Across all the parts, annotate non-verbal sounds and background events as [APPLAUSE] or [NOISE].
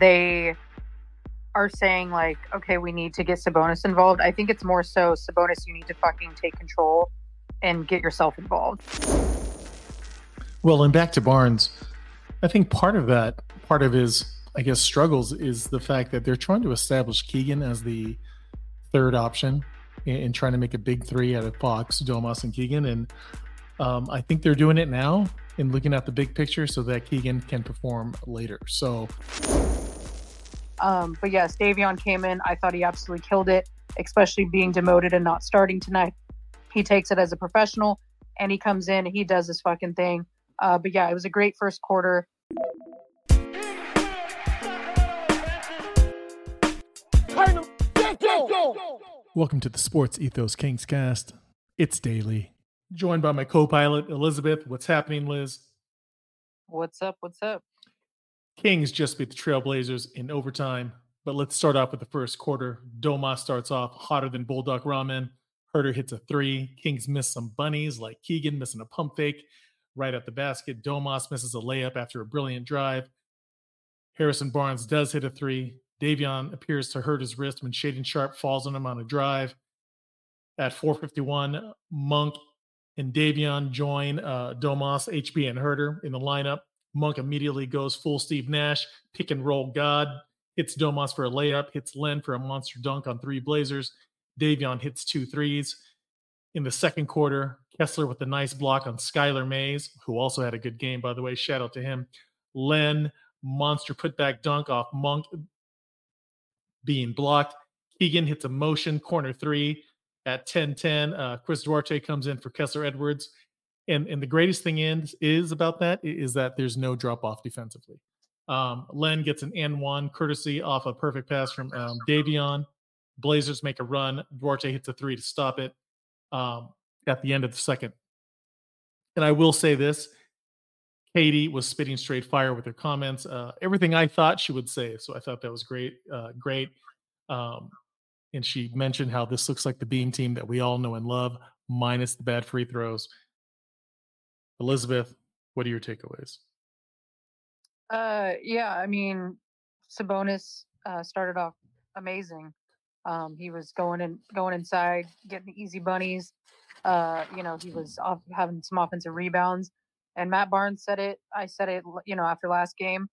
they are saying like, okay, we need to get Sabonis involved. I think it's more so Sabonis, you need to fucking take control and get yourself involved. Well, and back to Barnes, I think part of that, part of his, I guess, struggles is the fact that they're trying to establish Keegan as the third option and trying to make a big three out of Fox, Domas, and Keegan. And um, I think they're doing it now and looking at the big picture so that Keegan can perform later. So um, but yes, Davion came in. I thought he absolutely killed it, especially being demoted and not starting tonight. He takes it as a professional and he comes in, and he does his fucking thing. Uh, but yeah, it was a great first quarter. Welcome to the SportsEthos Kingscast. It's daily. Joined by my co pilot, Elizabeth. What's happening, Liz? What's up? What's up? Kings just beat the Trailblazers in overtime. But let's start off with the first quarter. Domas starts off hotter than Bulldog Ramen. Huerter hits a three. Kings miss some bunnies like Keegan missing a pump fake right at the basket. Domas misses a layup after a brilliant drive. Harrison Barnes does hit a three. Davion appears to hurt his wrist when Shaedon Sharpe falls on him on a drive. At 451, Monk and Davion join uh, Domas, HB, and Huerter in the lineup. Monk immediately goes full Steve Nash, pick and roll God, hits Domas for a layup, hits Len for a monster dunk on three Blazers. Davion hits two threes. In the second quarter, Kessler with a nice block on Skylar Mays, who also had a good game, by the way. Shout out to him. Len, monster putback dunk off Monk being blocked. Keegan hits a motion corner three at 10 10. Uh, Chris Duarte comes in for Kessler Edwards. And and the greatest thing is is about that is that there's no drop off defensively. Um, Len gets an N one courtesy off a perfect pass from um, Davion. Blazers make a run. Duarte hits a three to stop it um, at the end of the second. And I will say this: Kayte was spitting straight fire with her comments. Uh, everything I thought she would say, so I thought that was great. Uh, great. Um, and she mentioned how this looks like the beam team that we all know and love, minus the bad free throws. Elizabeth, what are your takeaways? Uh, yeah, I mean, Sabonis uh, started off amazing. Um, he was going in, going inside, getting the easy bunnies. Uh, you know, he was off, having some offensive rebounds. And Matt Barnes said it. I said it. You know, after last game,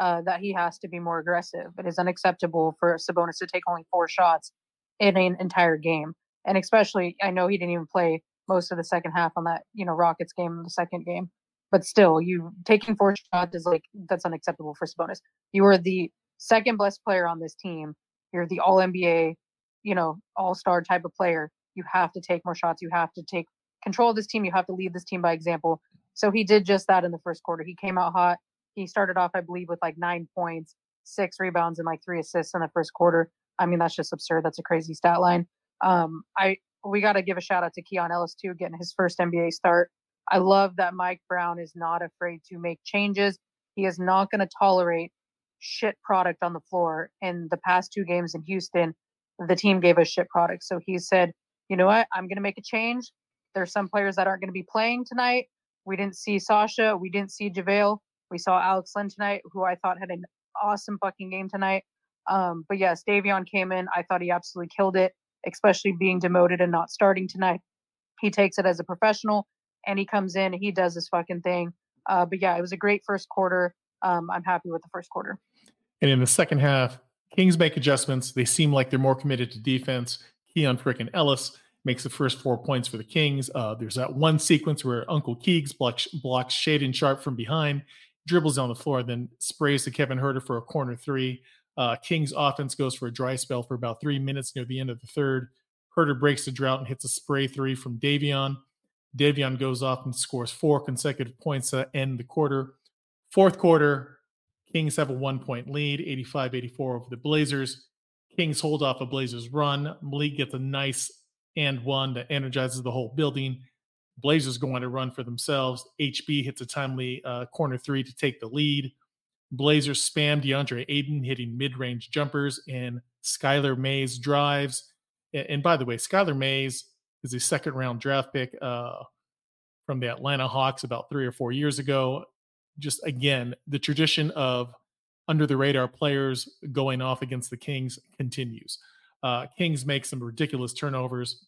uh, that he has to be more aggressive. It is unacceptable for Sabonis to take only four shots in an entire game, and especially I know he didn't even play most of the second half on that, you know, Rockets game, the second game. But still, you taking four shots is like that's unacceptable for Sabonis. You are the second best player on this team. You're the All NBA, you know, All Star type of player. You have to take more shots. You have to take control of this team. You have to lead this team by example. So he did just that in the first quarter. He came out hot. He started off, I believe, with like nine points, six rebounds, and like three assists in the first quarter. I mean, that's just absurd. That's a crazy stat line. Um, I we got to give a shout out to Keon Ellis too, getting his first NBA start. I love that Mike Brown is not afraid to make changes. He is not going to tolerate shit product on the floor. In the past two games in Houston, the team gave us shit product. So he said, you know what? I'm going to make a change. There's some players that aren't going to be playing tonight. We didn't see Sasha. We didn't see JaVale. We saw Alex Len tonight, who I thought had an awesome fucking game tonight. Um, but yes, Davion came in. I thought he absolutely killed it especially being demoted and not starting tonight. He takes it as a professional and he comes in, and he does his fucking thing. Uh, but yeah, it was a great first quarter. Um, I'm happy with the first quarter. And in the second half, Kings make adjustments. They seem like they're more committed to defense. Keon frickin' Ellis makes the first four points for the Kings. Uh, there's that one sequence where Uncle Keegs blocks, blocks Shaedon Sharpe from behind, dribbles on the floor, then sprays to Kevin Huerter for a corner three. Uh, Kings offense goes for a dry spell for about three minutes near the end of the third. Huerter breaks the drought and hits a spray three from Davion. Davion goes off and scores four consecutive points to end the quarter. Fourth quarter, Kings have a one point lead, 85 84 over the Blazers. Kings hold off a Blazers run. Malik gets a nice and one that energizes the whole building. Blazers go on a run for themselves. HB hits a timely uh, corner three to take the lead. Blazers spam DeAndre Ayton hitting mid-range jumpers and Skylar Mays drives. And by the way, Skylar Mays is a second round draft pick uh, from the Atlanta Hawks about three or four years ago. Just again, the tradition of under the radar players going off against the Kings continues. Uh, Kings make some ridiculous turnovers.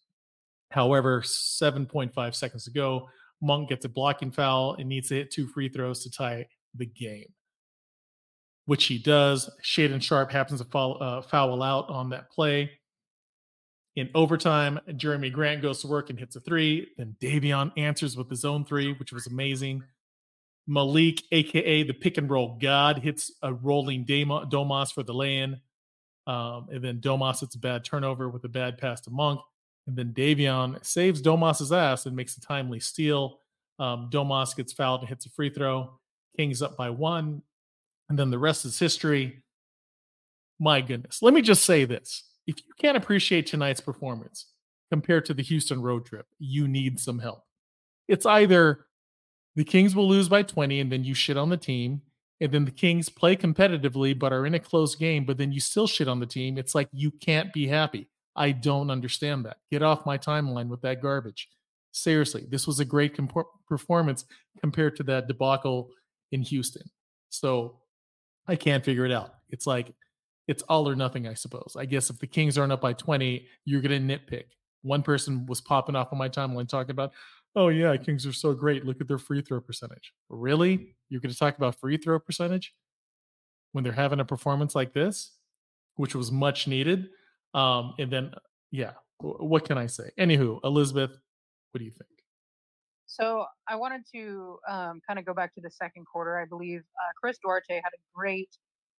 However, 7.5 seconds to go, Monk gets a blocking foul and needs to hit two free throws to tie the game, which he does. Shaedon Sharpe happens to foul, uh, foul out on that play. In overtime, Jerami Grant goes to work and hits a three. Then Davion answers with his own three, which was amazing. Malik, aka the pick and roll god, hits a rolling Domas for the lay-in. Um, and then Domas hits a bad turnover with a bad pass to Monk. And then Davion saves Domas's ass and makes a timely steal. Um, Domas gets fouled and hits a free throw. Kings up by one. And then the rest is history. My goodness. Let me just say this. If you can't appreciate tonight's performance compared to the Houston road trip, you need some help. It's either the Kings will lose by 20 and then you shit on the team. And then the Kings play competitively but are in a close game, but then you still shit on the team. It's like you can't be happy. I don't understand that. Get off my timeline with that garbage. Seriously, this was a great comp- performance compared to that debacle in Houston. So I can't figure it out. It's like it's all or nothing, I suppose. I guess if the Kings aren't up by 20, you're to nitpick. One person was popping off on my timeline talking about, oh, yeah, Kings are so great. Look at their free throw percentage. Really? You're to talk about free throw percentage when they're having a performance like this, which was much needed? Um, and then, yeah, what can I say? Anywho, Elizabeth, what do you think? So I wanted to um, kind of go back to the second quarter. I believe uh, Chris Duarte had a great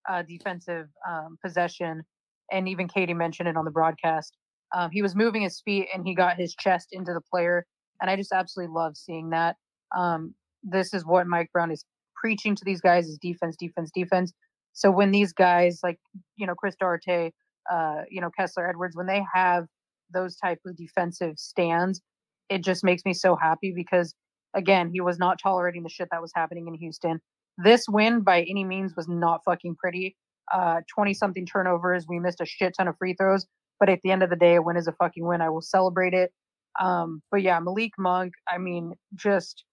uh, defensive um, possession, and even Kayte mentioned it on the broadcast. Um, he was moving his feet and he got his chest into the player, and I just absolutely love seeing that. Um, this is what Mike Brown is preaching to these guys: is defense, defense, defense. So when these guys like you know Chris Duarte, uh, you know Kessler Edwards, when they have those type of defensive stands, it just makes me so happy because again, he was not tolerating the shit that was happening in Houston. This win by any means was not fucking pretty. Uh, 20 something turnovers. We missed a shit ton of free throws. But at the end of the day, a win is a fucking win. I will celebrate it. Um, but yeah, Malik Monk, I mean, just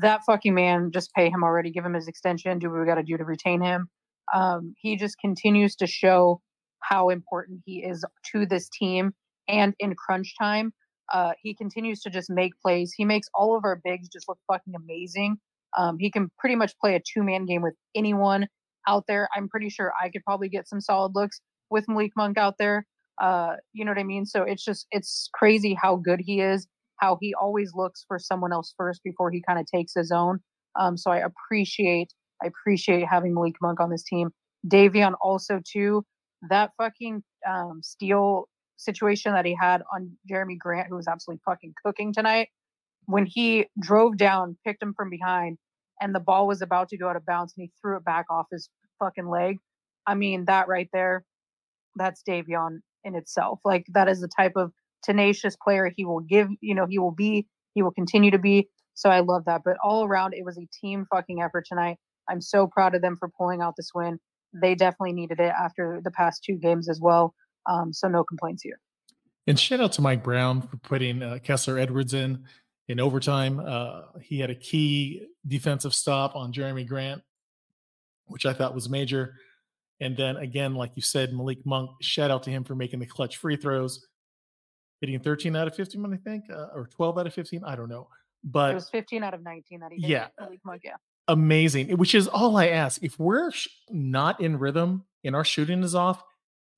that fucking man, just pay him already. Give him his extension. Do what we got to do to retain him. Um, he just continues to show how important he is to this team and in crunch time. Uh, he continues to just make plays. He makes all of our bigs just look fucking amazing. Um, he can pretty much play a two man game with anyone out there. I'm pretty sure I could probably get some solid looks with Malik Monk out there. Uh, you know what I mean? So it's just it's crazy how good he is, how he always looks for someone else first before he kind of takes his own. Um, so I appreciate I appreciate having Malik Monk on this team. Davion also too. That fucking um, steal situation that he had on Jerami Grant, who was absolutely fucking cooking tonight when he drove down, picked him from behind, and the ball was about to go out of bounds and he threw it back off his fucking leg. I mean, that right there, that's Davion in itself. Like that is the type of tenacious player he will give, you know, he will be, he will continue to be. So I love that. But all around, it was a team fucking effort tonight. I'm so proud of them for pulling out this win. They definitely needed it after the past two games as well. Um, so no complaints here. And shout out to Mike Brown for putting uh, Kessler Edwards in in overtime. Uh, he had a key defensive stop on Jerami Grant, which I thought was major. And then again, like you said, Malik Monk, shout out to him for making the clutch free throws, hitting 13 out of 15, I think, uh, or 12 out of 15. I don't know. But it was 15 out of 19 that he yeah, Malik Monk, yeah. Amazing. Which is all I ask. If we're sh- not in rhythm and our shooting is off,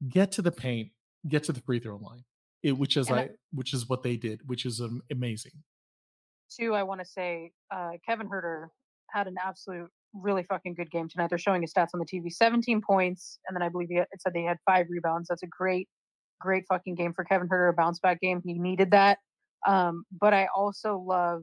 get to the paint, get to the free throw line. It, which is I, which is what they did, which is um, amazing two, I want to say uh, Kevin Huerter had an absolute really fucking good game tonight. They're showing his stats on the TV 17 points, and then I believe it said they had five rebounds. That's a great, great fucking game for Kevin Huerter, a bounce back game. He needed that. Um, but I also love,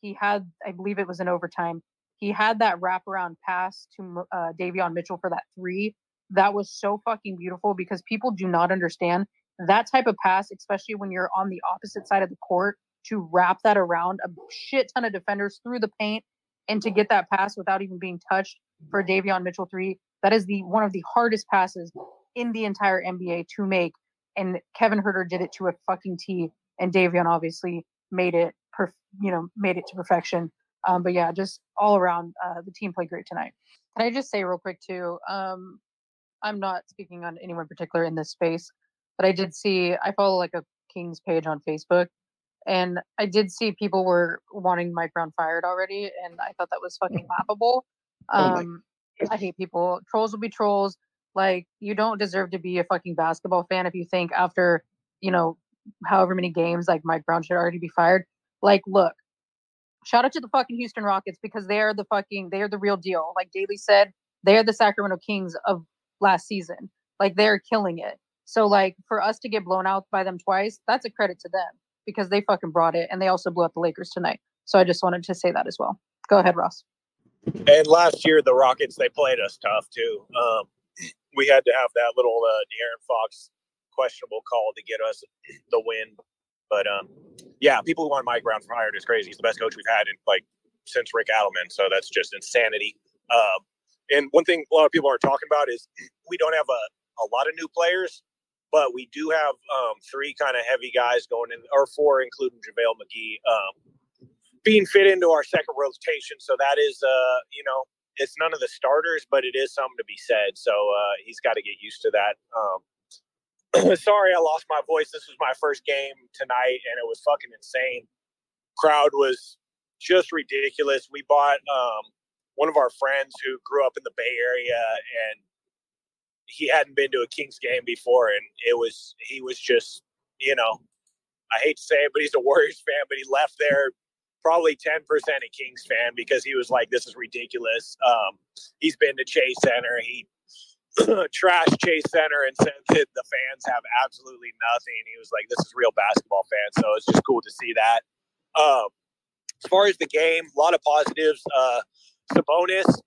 he had, I believe it was in overtime, he had that wraparound pass to uh, Davion Mitchell for that three. That was so fucking beautiful because people do not understand that type of pass, especially when you're on the opposite side of the court to wrap that around a shit ton of defenders through the paint and to get that pass without even being touched for Davion Mitchell three. That is the one of the hardest passes in the entire NBA to make. And Kevin Huerter did it to a fucking T. And Davion obviously made it, perf- you know, made it to perfection. Um, but yeah, just all around, uh, the team played great tonight. Can I just say real quick too? Um, I'm not speaking on anyone particular in this space, but I did see I follow like a Kings page on Facebook, and I did see people were wanting Mike Brown fired already, and I thought that was fucking laughable. Oh Um, I hate people. Trolls will be trolls. Like you don't deserve to be a fucking basketball fan if you think after you know however many games like Mike Brown should already be fired. Like, look, shout out to the fucking Houston Rockets because they are the fucking they are the real deal. Like Daily said, they are the Sacramento Kings of last season. Like they're killing it. So like for us to get blown out by them twice, that's a credit to them because they fucking brought it and they also blew up the Lakers tonight. So I just wanted to say that as well. Go ahead, Ross. And last year, the Rockets they played us tough too. Um, [CLEARS THROAT] we had to have that little uh, De'Aaron Fox questionable call to get us the win. But um, yeah, people who want Mike Brown fired is crazy. He's the best coach we've had in like since Rick Adelman, so that's just insanity. Um, and one thing a lot of people aren't talking about is we don't have a, a lot of new players, but we do have um, three kind of heavy guys going in, or four, including JaVale McGee, um, being fit into our second rotation. So that is, uh, you know, it's none of the starters, but it is something to be said. So uh, he's got to get used to that. Um, [CLEARS THROAT] sorry, I lost my voice. This was my first game tonight, and it was fucking insane. Crowd was just ridiculous. We bought um, one of our friends who grew up in the Bay Area, and he hadn't been to a Kings game before, and it was he was just, you know, I hate to say it, but he's a Warriors [LAUGHS] fan, but he left there probably 10% a Kings fan because he was like, this is ridiculous. Um, he's been to Chase Center. He [CLEARS THROAT] trashed Chase Center and said [LAUGHS] that the fans have absolutely nothing. He was like, this is real basketball fan. So it's just cool to see that. Um, as far as the game, a lot of positives. Uh, Sabonis,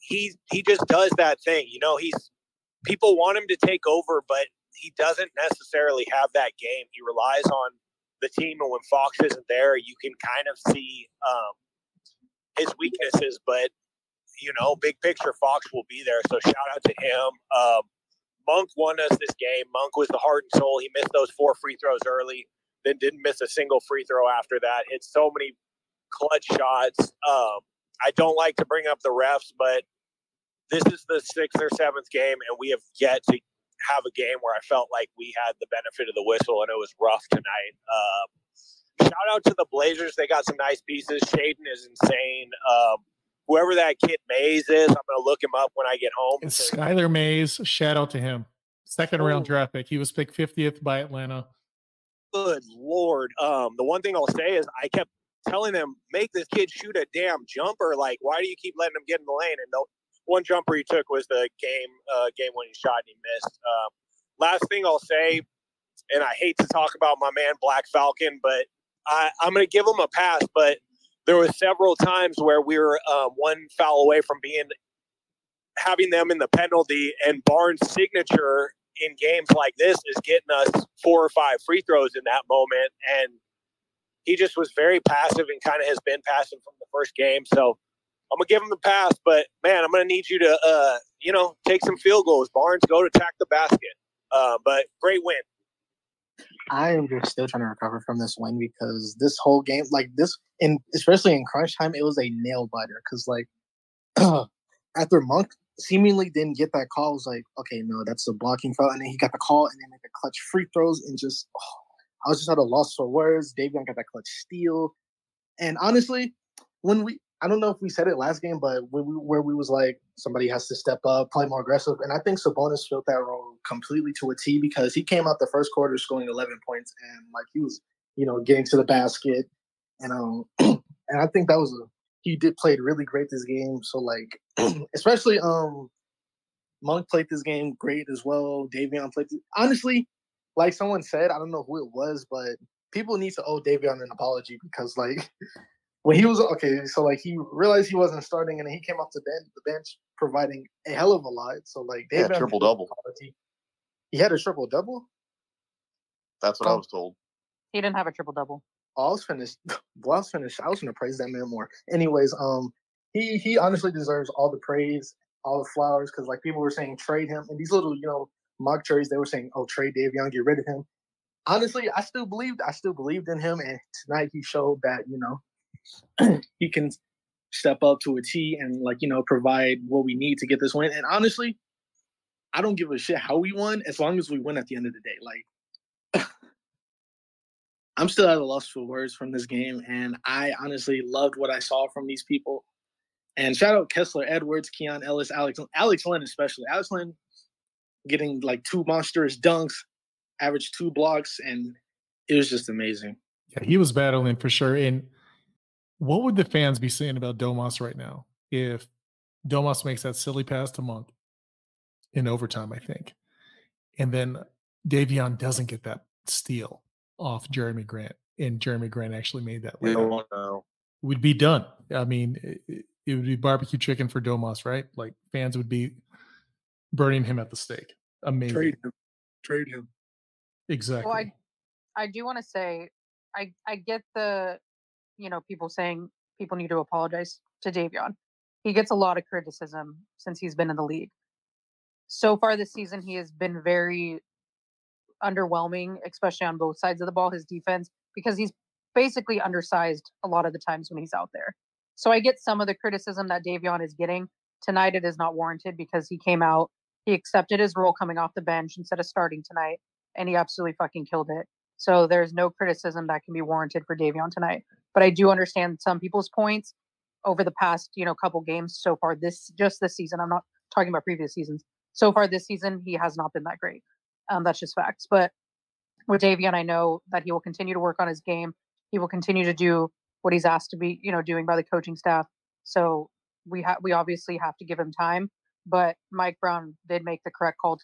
he he just does that thing. You know, he's people want him to take over, but he doesn't necessarily have that game. He relies on the team, and when Fox isn't there, you can kind of see um, his weaknesses. But you know, big picture, Fox will be there. So shout out to him. Um, Monk won us this game. Monk was the heart and soul. He missed those four free throws early, then didn't miss a single free throw after that. Hit so many clutch shots. Um, I don't like to bring up the refs, but this is the sixth or seventh game, and we have yet to have a game where I felt like we had the benefit of the whistle, and it was rough tonight. Um, shout out to the Blazers; they got some nice pieces. Shaedon is insane. Um, whoever that kid Mays is, I'm going to look him up when I get home. Because- Skylar Mays, shout out to him. Second round draft pick. He was picked 50th by Atlanta. good lord. Um, the one thing I'll say is I kept telling them, make this kid shoot a damn jumper. Like, why do you keep letting him get in the lane? And the one jumper he took was the game uh, game winning shot and he missed. Um, last thing I'll say, and I hate to talk about my man Black Falcon, but I, I'm going to give him a pass. But there were several times where we were um, one foul away from being having them in the penalty, and Barnes' signature in games like this is getting us four or five free throws in that moment. And he just was very passive and kind of has been passive from the first game. So I'm gonna give him the pass, but man, I'm gonna need you to, uh, you know, take some field goals. Barnes, go to attack the basket. Uh, but great win. I am just still trying to recover from this win because this whole game, like this, and especially in crunch time, it was a nail biter. Because like [CLEARS THROAT] after Monk seemingly didn't get that call, I was like, okay, no, that's a blocking foul, and then he got the call, and then like the clutch free throws, and just oh, I was just at a loss for words. Davion got that clutch steal, and honestly, when we I don't know if we said it last game, but we, where we was like somebody has to step up, play more aggressive, and I think Sabonis filled that role completely to a T because he came out the first quarter scoring 11 points and like he was, you know, getting to the basket, and um, [CLEARS THROAT] and I think that was a he did played really great this game. So like, [CLEARS THROAT] especially um, Monk played this game great as well. Davion played th- honestly, like someone said, I don't know who it was, but people need to owe Davion an apology because like [LAUGHS] when he was okay, so like he realized he wasn't starting, and then he came off the bench, the bench providing a hell of a lot. So like Yeah, triple double. He had a triple double. That's what I Oh. was told. He didn't have a triple double. I was finished. [LAUGHS] Well, I was finished. I was gonna praise that man more. Anyways, um, he he honestly deserves all the praise, all the flowers, because like people were saying trade him, and these little you know mock trades they were saying, oh trade Davion, Young get rid of him. Honestly, I still believed. I still believed in him, and tonight he showed that you know [CLEARS THROAT] he can step up to a T and like you know provide what we need to get this win. And honestly, I don't give a shit how we won as long as we win at the end of the day. Like [LAUGHS] I'm still at a loss for words from this game, and I honestly loved what I saw from these people. And shout out Kessler Edwards, Keon Ellis, Alex Alex Len especially. Alex Len getting like two monstrous dunks, average two blocks, and it was just amazing. Yeah, he was battling for sure. And what would the fans be saying about Domas right now if Domas makes that silly pass to Monk in overtime, I think. And then Davion doesn't get that steal off Jerami Grant. And Jerami Grant actually made that. We layup. don't know. Would be done. I mean, it, it would be barbecue chicken for Domas, right? Like fans would be burning him at the stake. Amazing. Trade him. Trade him. Exactly. Well, I, I do want to say, I, I get the, you know, people saying people need to apologize to Davion. He gets a lot of criticism since he's been in the league. So far this season, he has been very underwhelming, especially on both sides of the ball. His defense, because he's basically undersized a lot of the times when he's out there. So I get some of the criticism that Davion is getting. Tonight, it is not warranted because he came out, he accepted his role coming off the bench instead of starting tonight, and he absolutely fucking killed it. So there's no criticism that can be warranted for Davion tonight. But I do understand some people's points over the past, you know, couple games so far this just this season. I'm not talking about previous seasons. So far this season, he has not been that great. Um, that's just facts. But with Davion, I know that he will continue to work on his game. He will continue to do what he's asked to be, you know, doing by the coaching staff. So we have we obviously have to give him time. But Mike Brown did make the correct call.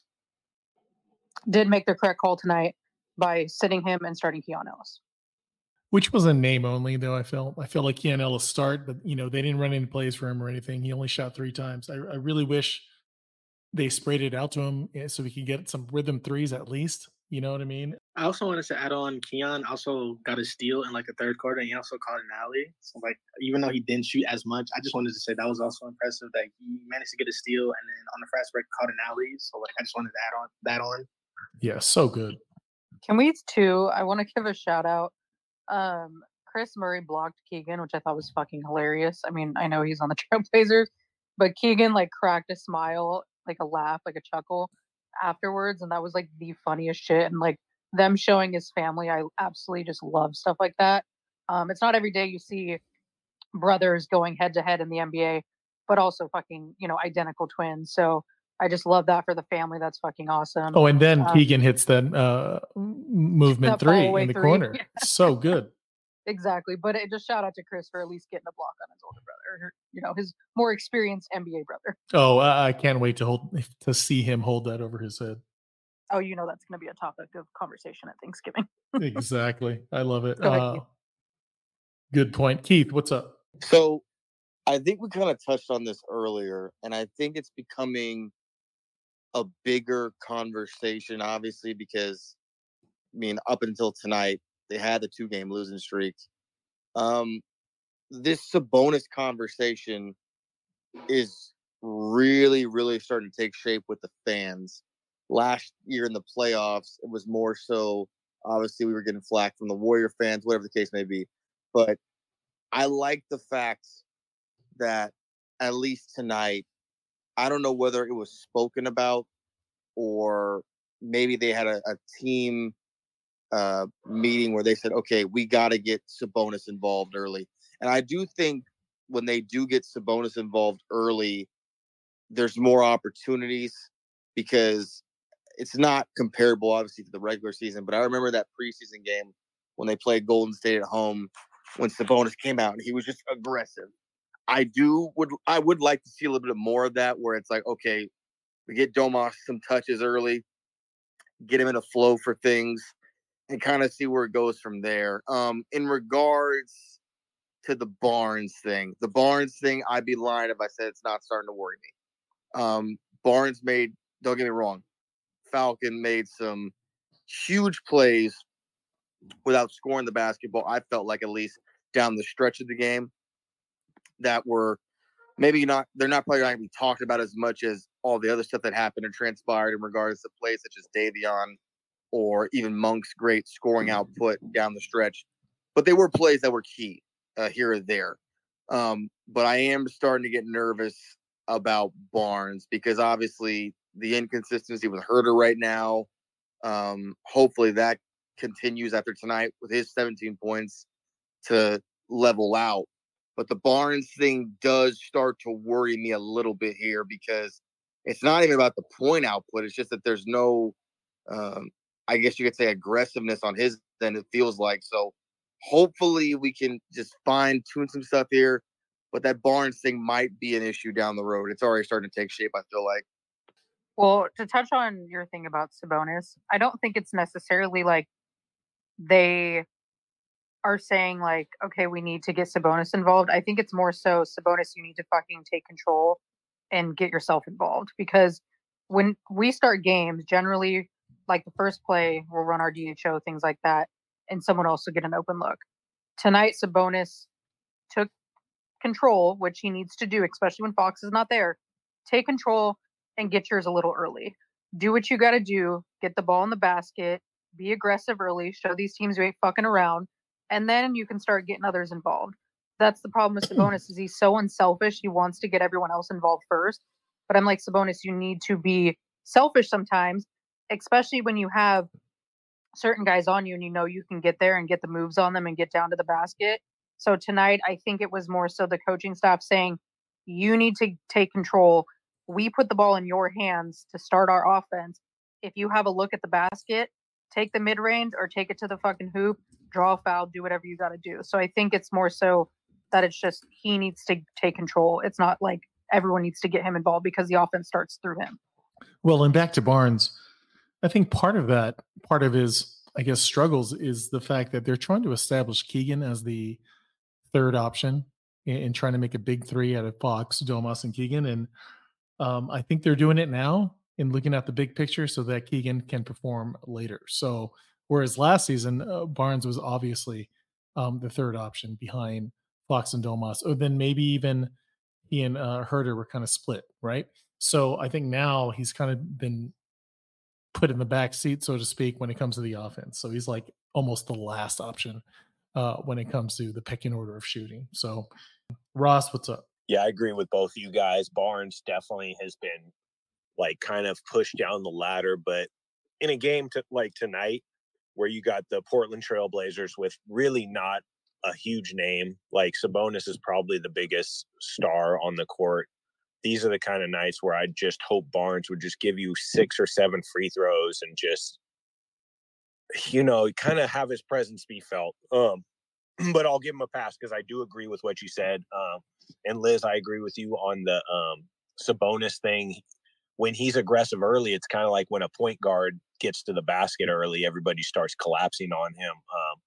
Did make the correct call tonight by sitting him and starting Keon Ellis. Which was a name only, though. I felt I felt like Keon Ellis start, but you know they didn't run any plays for him or anything. He only shot three times. I, I really wish they sprayed it out to him eh, so we could get some rhythm threes at least. You know what I mean? I also wanted to add on Keon also got a steal in like the third quarter and he also caught an alley. So like even though he didn't shoot as much, I just wanted to say that was also impressive that he managed to get a steal and then on the fast break caught an alley. So like I just wanted to add on that on. Yeah, so good. Can we too? I want to give a shout out. Um, Kris Murray blocked Keegan, which I thought was fucking hilarious. I mean, I know he's on the [LAUGHS] Trailblazers, but Keegan like cracked a smile, like a laugh, like a chuckle afterwards, and that was like the funniest shit. And like them showing his family, I absolutely just love stuff like that. Um, it's not every day you see brothers going head to head in the NBA, but also fucking you know identical twins. So I just love that for the family. That's fucking awesome. Oh, and then Um, Keegan hits that uh, movement That three in the three. corner. Yeah. So good. [LAUGHS] Exactly. But it just shout out to Kris for at least getting a block on his older brother, or, you know, his more experienced NBA brother. Oh, I, I can't wait to hold [LAUGHS] to see him hold that over his head. Oh, you know that's going to be a topic of conversation at Thanksgiving. [LAUGHS] Exactly. I love it. Go ahead, Uh, good point, Keith. What's up? So I think we kind of touched on this earlier, and I think it's becoming a bigger conversation, obviously, because I mean, up until tonight, they had the two game losing streak. Um, this Sabonis conversation is really, really starting to take shape with the fans. Last year in the playoffs, it was more so obviously we were getting flack from the Warrior fans, whatever the case may be. But I like the fact that at least tonight, I don't know whether it was spoken about or maybe they had a, a team uh, meeting where they said, okay, we got to get Sabonis involved early. And I do think when they do get Sabonis involved early, there's more opportunities because it's not comparable, obviously, to the regular season. But I remember that preseason game when they played Golden State at home when Sabonis came out and he was just aggressive. I do would I would like to see a little bit more of that where it's like, okay, we get Domas some touches early, get him in a flow for things, and kind of see where it goes from there. Um, in regards to the Barnes thing, the Barnes thing, I'd be lying if I said it's not starting to worry me. Um, Barnes made, don't get me wrong, Falcon made some huge plays without scoring the basketball. I felt like at least down the stretch of the game that were maybe not they're not probably not going to be talked about as much as all the other stuff that happened and transpired in regards to plays such as Davion or even Monk's great scoring output down the stretch. But they were plays that were key uh, here or there. Um, but I am starting to get nervous about Barnes because obviously the inconsistency with Huerter right now. Um, hopefully that continues after tonight with his 17 points to level out. But the Barnes thing does start to worry me a little bit here because it's not even about the point output. It's just that there's no, um, I guess you could say, aggressiveness on his end. It feels like so. Hopefully, we can just fine tune some stuff here. But that Barnes thing might be an issue down the road. It's already starting to take shape. I feel like. Well, to touch on your thing about Sabonis, I don't think it's necessarily like they are saying like, okay, we need to get Sabonis involved. I think it's more so Sabonis, you need to fucking take control and get yourself involved because when we start games, generally like the first play, we'll run our DHO, things like that, and someone else will get an open look. Tonight, Sabonis took control, which he needs to do, especially when Fox is not there. Take control and get yours a little early. Do what you got to do. Get the ball in the basket. Be aggressive early. Show these teams you ain't fucking around, and then you can start getting others involved. That's the problem with [CLEARS THROAT] Sabonis is he's so unselfish. He wants to get everyone else involved first. But I'm like Sabonis, you need to be selfish sometimes, especially when you have certain guys on you and you know you can get there and get the moves on them and get down to the basket. So tonight, I think it was more so the coaching staff saying, you need to take control. We put the ball in your hands to start our offense. If you have a look at the basket, take the mid range or take it to the fucking hoop, draw a foul, do whatever you got to do. So I think it's more so that it's just he needs to take control. It's not like everyone needs to get him involved because the offense starts through him. Well, and back to Barnes, I think part of that, part of his, I guess, struggles is the fact that they're trying to establish Keegan as the third option and, trying to make a big three out of Fox, Domas, and Keegan. And um, I think they're doing it now in looking at the big picture so that Keegan can perform later. So, whereas last season, uh, Barnes was obviously um, the third option behind Fox and Domas, or then maybe even he and uh, Huerter were kind of split, right? So I think now he's kind of been put in the back seat, so to speak, when it comes to the offense. So he's like almost the last option uh, when it comes to the pecking order of shooting. So, Ross, what's up? Yeah, I agree with both of you guys. Barnes definitely has been like kind of pushed down the ladder, but in a game to, like tonight, where you got the Portland Trailblazers with really not a huge name. Like Sabonis is probably the biggest star on the court. These are the kind of nights where I just hope Barnes would just give you six or seven free throws and just, you know, kind of have his presence be felt. Um, [CLEARS THROAT] but I'll give him a pass because I do agree with what you said. Um, and Liz, I agree with you on the um, Sabonis thing. When he's aggressive early, it's kind of like when a point guard gets to the basket early, everybody starts collapsing on him. Um,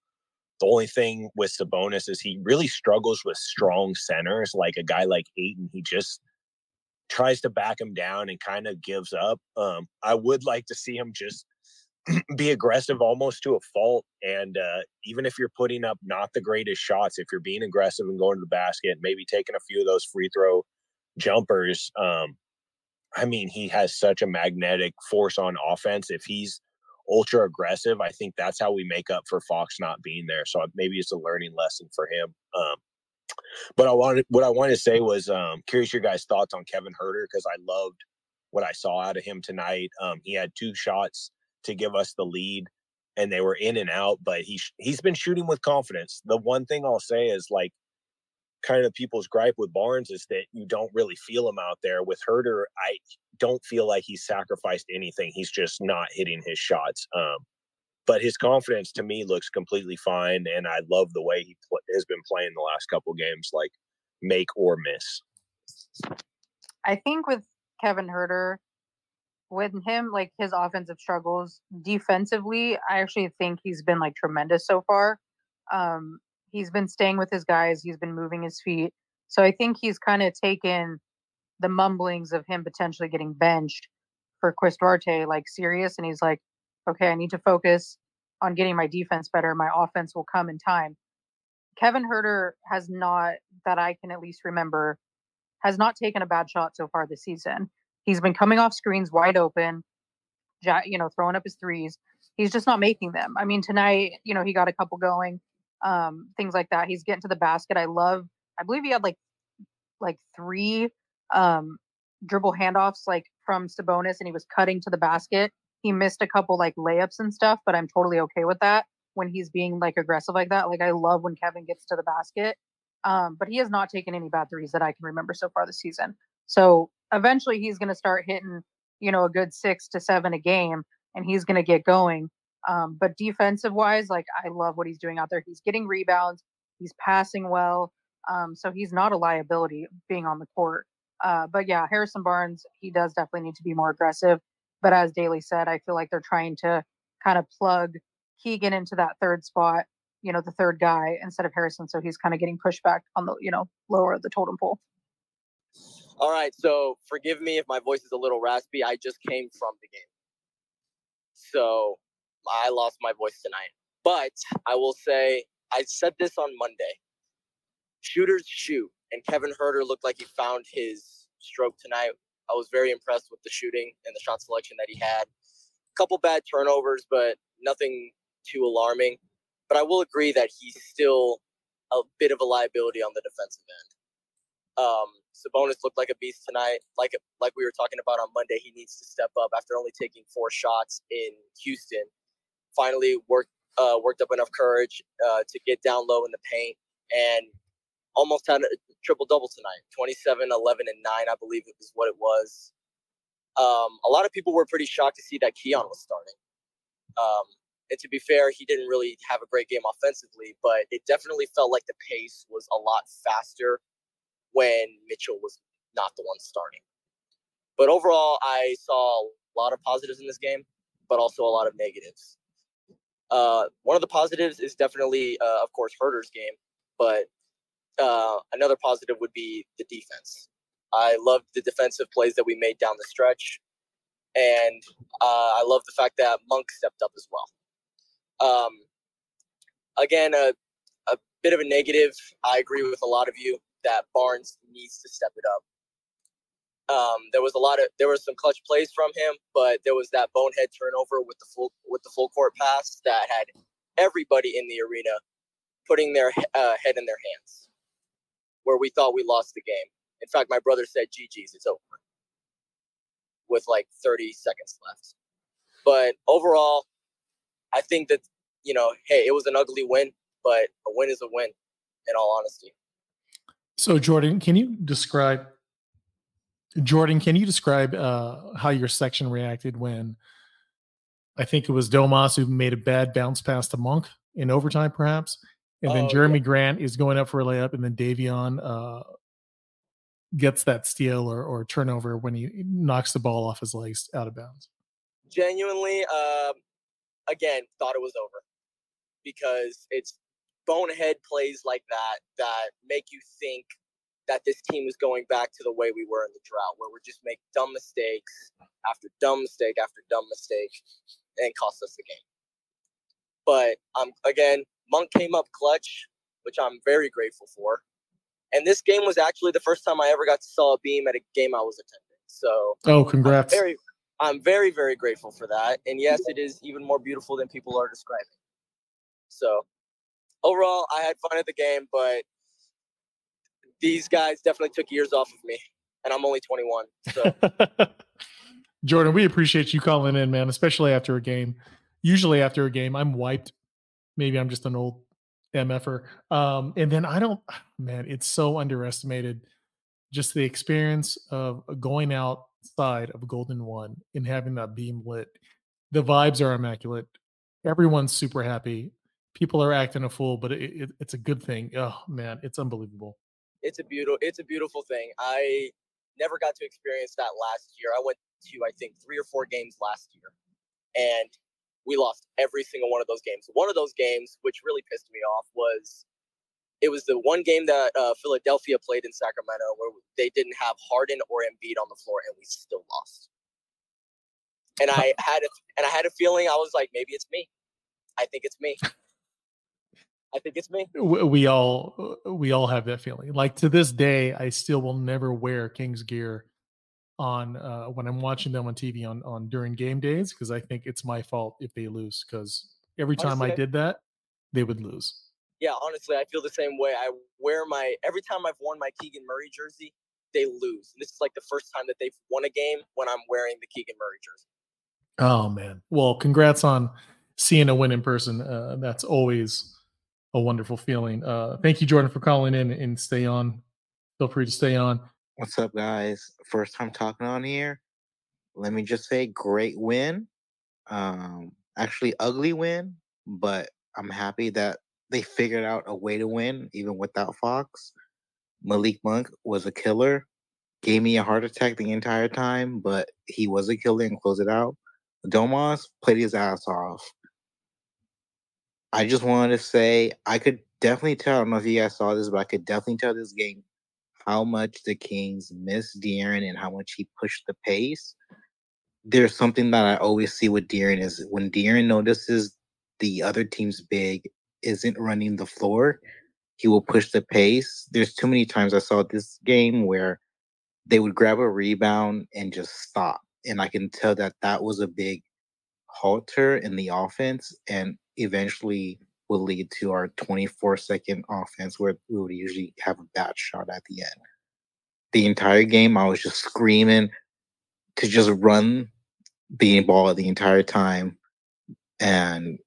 the only thing with Sabonis is he really struggles with strong centers, like a guy like Ayton. He just tries to back him down and kind of gives up. Um, I would like to see him just [CLEARS THROAT] be aggressive almost to a fault. And uh, even if you're putting up not the greatest shots, if you're being aggressive and going to the basket, maybe taking a few of those free throw jumpers, um, I mean, he has such a magnetic force on offense. If he's ultra aggressive. I think that's how we make up for Fox not being there. So maybe it's a learning lesson for him. Um, but I wanted what I wanted to say was um, curious your guys' thoughts on Kevin Huerter because I loved what I saw out of him tonight. Um, he had two shots to give us the lead, and they were in and out. But he he's been shooting with confidence. The one thing I'll say is like kind of people's gripe with Barnes is that you don't really feel him out there. With Huerter I don't feel like he's sacrificed anything. He's just not hitting his shots. Um, but his confidence to me looks completely fine, and I love the way he pl- has been playing the last couple games, like make or miss. I think with Kevin Huerter, with him, like his offensive struggles defensively, I actually think he's been like tremendous so far. Um, he's been staying with his guys. He's been moving his feet. So I think he's kind of taken the mumblings of him potentially getting benched for Chris Duarte like serious, and he's like, okay, I need to focus on getting my defense better. My offense will come in time. Kevin Huerter has not, that I can at least remember, has not taken a bad shot so far this season. He's been coming off screens wide open, you know, throwing up his threes. He's just not making them. I mean, tonight, you know, he got a couple going um, things like that. He's getting to the basket. I love I believe he had like like three um dribble handoffs like from Sabonis and he was cutting to the basket. He missed a couple like layups and stuff, but I'm totally okay with that when he's being like aggressive like that. Like I love when Kevin gets to the basket. Um, but he has not taken any bad threes that I can remember so far this season. So eventually he's gonna start hitting, you know, a good six to seven a game and he's gonna get going. Um, but defensive wise, like I love what he's doing out there. He's getting rebounds, he's passing well. Um, so he's not a liability being on the court. Uh, but yeah, Harrison Barnes, he does definitely need to be more aggressive. But as Daily said, I feel like they're trying to kind of plug Keegan into that third spot, you know, the third guy instead of Harrison. So he's kind of getting pushed back on the, you know, lower of the totem pole. All right. So forgive me if my voice is a little raspy. I just came from the game. So I lost my voice tonight. But I will say, I said this on Monday shooters shoot. And Kevin Huerter looked like he found his stroke tonight. I was very impressed with the shooting and the shot selection that he had. A couple bad turnovers, but nothing too alarming. But I will agree that he's still a bit of a liability on the defensive end. Um, Sabonis looked like a beast tonight. Like like we were talking about on Monday, he needs to step up after only taking four shots in Houston. Finally, worked uh, worked up enough courage uh, to get down low in the paint and almost had a triple double tonight 27 11 and 9 i believe it was what it was um, a lot of people were pretty shocked to see that keon was starting um, and to be fair he didn't really have a great game offensively but it definitely felt like the pace was a lot faster when mitchell was not the one starting but overall i saw a lot of positives in this game but also a lot of negatives uh, one of the positives is definitely uh, of course Huerter's game but uh, another positive would be the defense. I loved the defensive plays that we made down the stretch, and uh, I love the fact that Monk stepped up as well. Um, again, a, a bit of a negative. I agree with a lot of you that Barnes needs to step it up. Um, there was a lot of there was some clutch plays from him, but there was that bonehead turnover with the full with the full court pass that had everybody in the arena putting their uh, head in their hands where we thought we lost the game. In fact, my brother said, GG's, it's over with like 30 seconds left. But overall, I think that, you know, hey, it was an ugly win, but a win is a win, in all honesty. So, Jordan, can you describe, Jordan, can you describe uh, how your section reacted when I think it was Domas who made a bad bounce pass to Monk in overtime, perhaps? and then oh, Jerami yeah. Grant is going up for a layup, and then Davion uh, gets that steal or, or turnover when he knocks the ball off his legs out of bounds. Genuinely, um, again, thought it was over because it's bonehead plays like that that make you think that this team is going back to the way we were in the drought, where we're just make dumb mistakes after dumb mistake after dumb mistake, and cost us the game. But um, again, Monk came up clutch, which I'm very grateful for. And this game was actually the first time I ever got to saw a beam at a game I was attending. So Oh, congrats. I'm very I'm very, very grateful for that. And yes, it is even more beautiful than people are describing. So overall I had fun at the game, but these guys definitely took years off of me. And I'm only 21. So [LAUGHS] Jordan, we appreciate you calling in, man, especially after a game. Usually after a game, I'm wiped maybe I'm just an old MFer. Um, and then I don't, [SIGHS] man, it's so underestimated. Just the experience of going outside of Golden One and having that beam lit. The vibes are immaculate. Everyone's super happy. People are acting a fool, but it, it, it's a good thing. Oh man, it's unbelievable. It's a beautiful. It's a beautiful thing. I never got to experience that last year. I went to I think three or four games last year, and we lost every single one of those games. One of those games, which really pissed me off, was it was the one game that uh, Philadelphia played in Sacramento where they didn't have Harden or Embiid on the floor, and we still lost. And I had a, and I had a feeling I was like, maybe it's me. I think it's me. I think it's me. We all we all have that feeling. Like to this day, I still will never wear Kings gear on uh, when I'm watching them on TV on on during game days because I think it's my fault if they lose because every time Honestly, I did that, they would lose. yeah, honestly, I feel the same way. I wear my every time I've worn my Keegan Murray jersey, they lose. And this is like the first time that they've won a game when I'm wearing the Keegan Murray jersey. Oh man. Well, congrats on seeing a win in person. Uh, that's always a wonderful feeling. Uh, thank you, Jordan, for calling in and stay on. Feel free to stay on. What's up, guys? First time talking on here. Let me just say, great win. Um, actually, ugly win, but I'm happy that they figured out a way to win even without Fox. Malik Monk was a killer. Gave me a heart attack the entire time, but he was a killer and closed it out. Domas played his ass off. I just wanted to say I could definitely tell. I don't know if you guys saw this, but I could definitely tell this game how much the Kings miss De'Aaron and how much he pushed the pace. There's something that I always see with De'Aaron is when De'Aaron notices the other team's big isn't running the floor, he will push the pace. There's too many times I saw this game where they would grab a rebound and just stop. And I can tell that that was a big halter in the offense and eventually will lead to our 24 second offense where we would usually have a bad shot at the end. The entire game, I was just screaming to just run the ball the entire time. And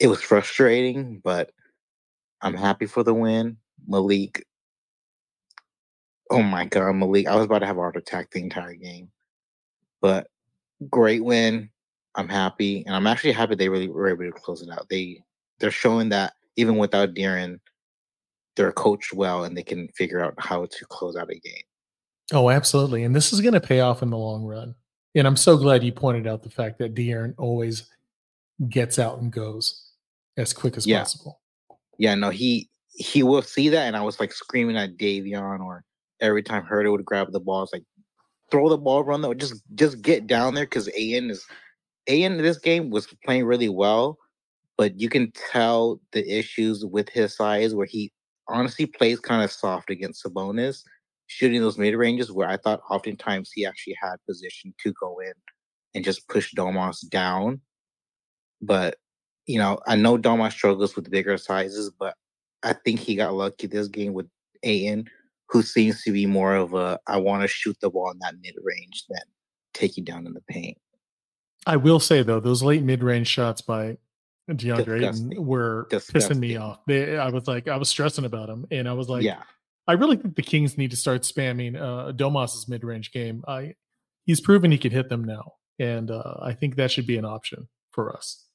it was frustrating, but I'm happy for the win. Malik. Oh my God, Malik. I was about to have a heart attack the entire game. But great win. I'm happy. And I'm actually happy they really were able to close it out. They they're showing that even without De'Aaron, they're coached well and they can figure out how to close out a game. Oh, absolutely. And this is going to pay off in the long run. And I'm so glad you pointed out the fact that De'Aaron always gets out and goes as quick as Yeah. possible. Yeah, no, he he will see that, and I was like screaming at Davion, or every time Huerter would grab the ball, it's like throw the ball, run the just just get down there because An is An in this game was playing really well, but you can tell the issues with his size where he honestly plays kind of soft against Sabonis, shooting those mid ranges where I thought oftentimes he actually had position to go in and just push Domas down. But you know, I know Domas struggles with bigger sizes, but I think he got lucky this game with Ayton, who seems to be more of a I want to shoot the ball in that mid range than take you down in the paint. I will say though, those late mid-range shots by DeAndre Ayton Disgusting. were pissing me off. They, I was like, I was stressing about him, and I was like, yeah, I really think the Kings need to start spamming uh, Domas's mid-range game. I he's proven he can hit them now, and uh, I think that should be an option for us.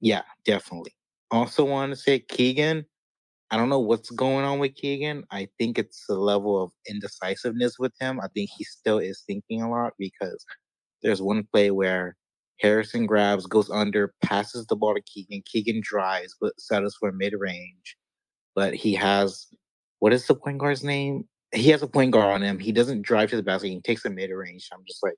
yeah, definitely. Also, want to say Keegan. I don't know what's going on with Keegan. I think it's the level of indecisiveness with him. I think he still is thinking a lot because there's one play where Harrison grabs, goes under, passes the ball to Keegan. Keegan drives, but settles for mid range. But he has what is the point guard's name? He has a point guard on him. He doesn't drive to the basket. He takes a mid range. I'm just like,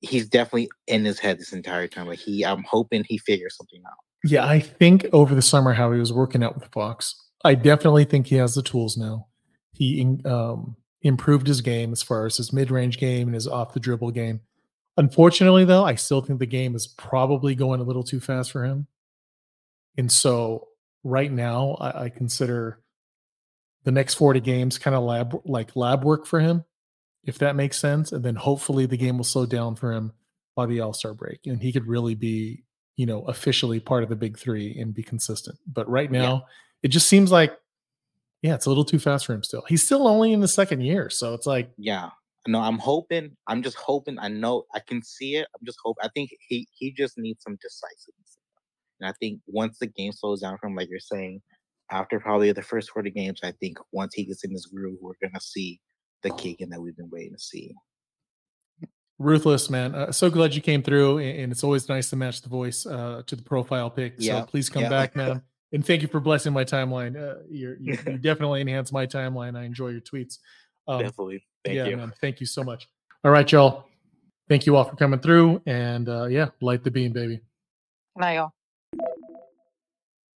he's definitely in his head this entire time. Like he, I'm hoping he figures something out. Yeah, I think over the summer how he was working out with Fox, I definitely think he has the tools now. He um, improved his game as far as his mid-range game and his off the dribble game. Unfortunately, though, I still think the game is probably going a little too fast for him. And so, right now, I, I consider the next 40 games kind of lab like lab work for him, if that makes sense. And then hopefully the game will slow down for him by the All Star break, and he could really be, you know, officially part of the big three and be consistent. But right Yeah. now, it just seems like, yeah, it's a little too fast for him still. He's still only in the second year, so it's like, Yeah. No, I'm hoping. I'm just hoping. I know I can see it. I'm just hoping. I think he he just needs some decisiveness. And I think once the game slows down from like you're saying, after probably the first 40 games, I think once he gets in this groove, we're gonna see the Keegan that we've been waiting to see. Ruthless, man. Uh, so glad you came through, and, it's always nice to match the voice uh, to the profile pic. So Yeah, please come yeah. back, [LAUGHS] man. And thank you for blessing my timeline. Uh, you're, you, you definitely enhance my timeline. I enjoy your tweets. Um, Definitely. Thank yeah, you. man. Thank you so much. All right, y'all. Thank you all for coming through, and uh, yeah, light the beam, baby. Night, y'all.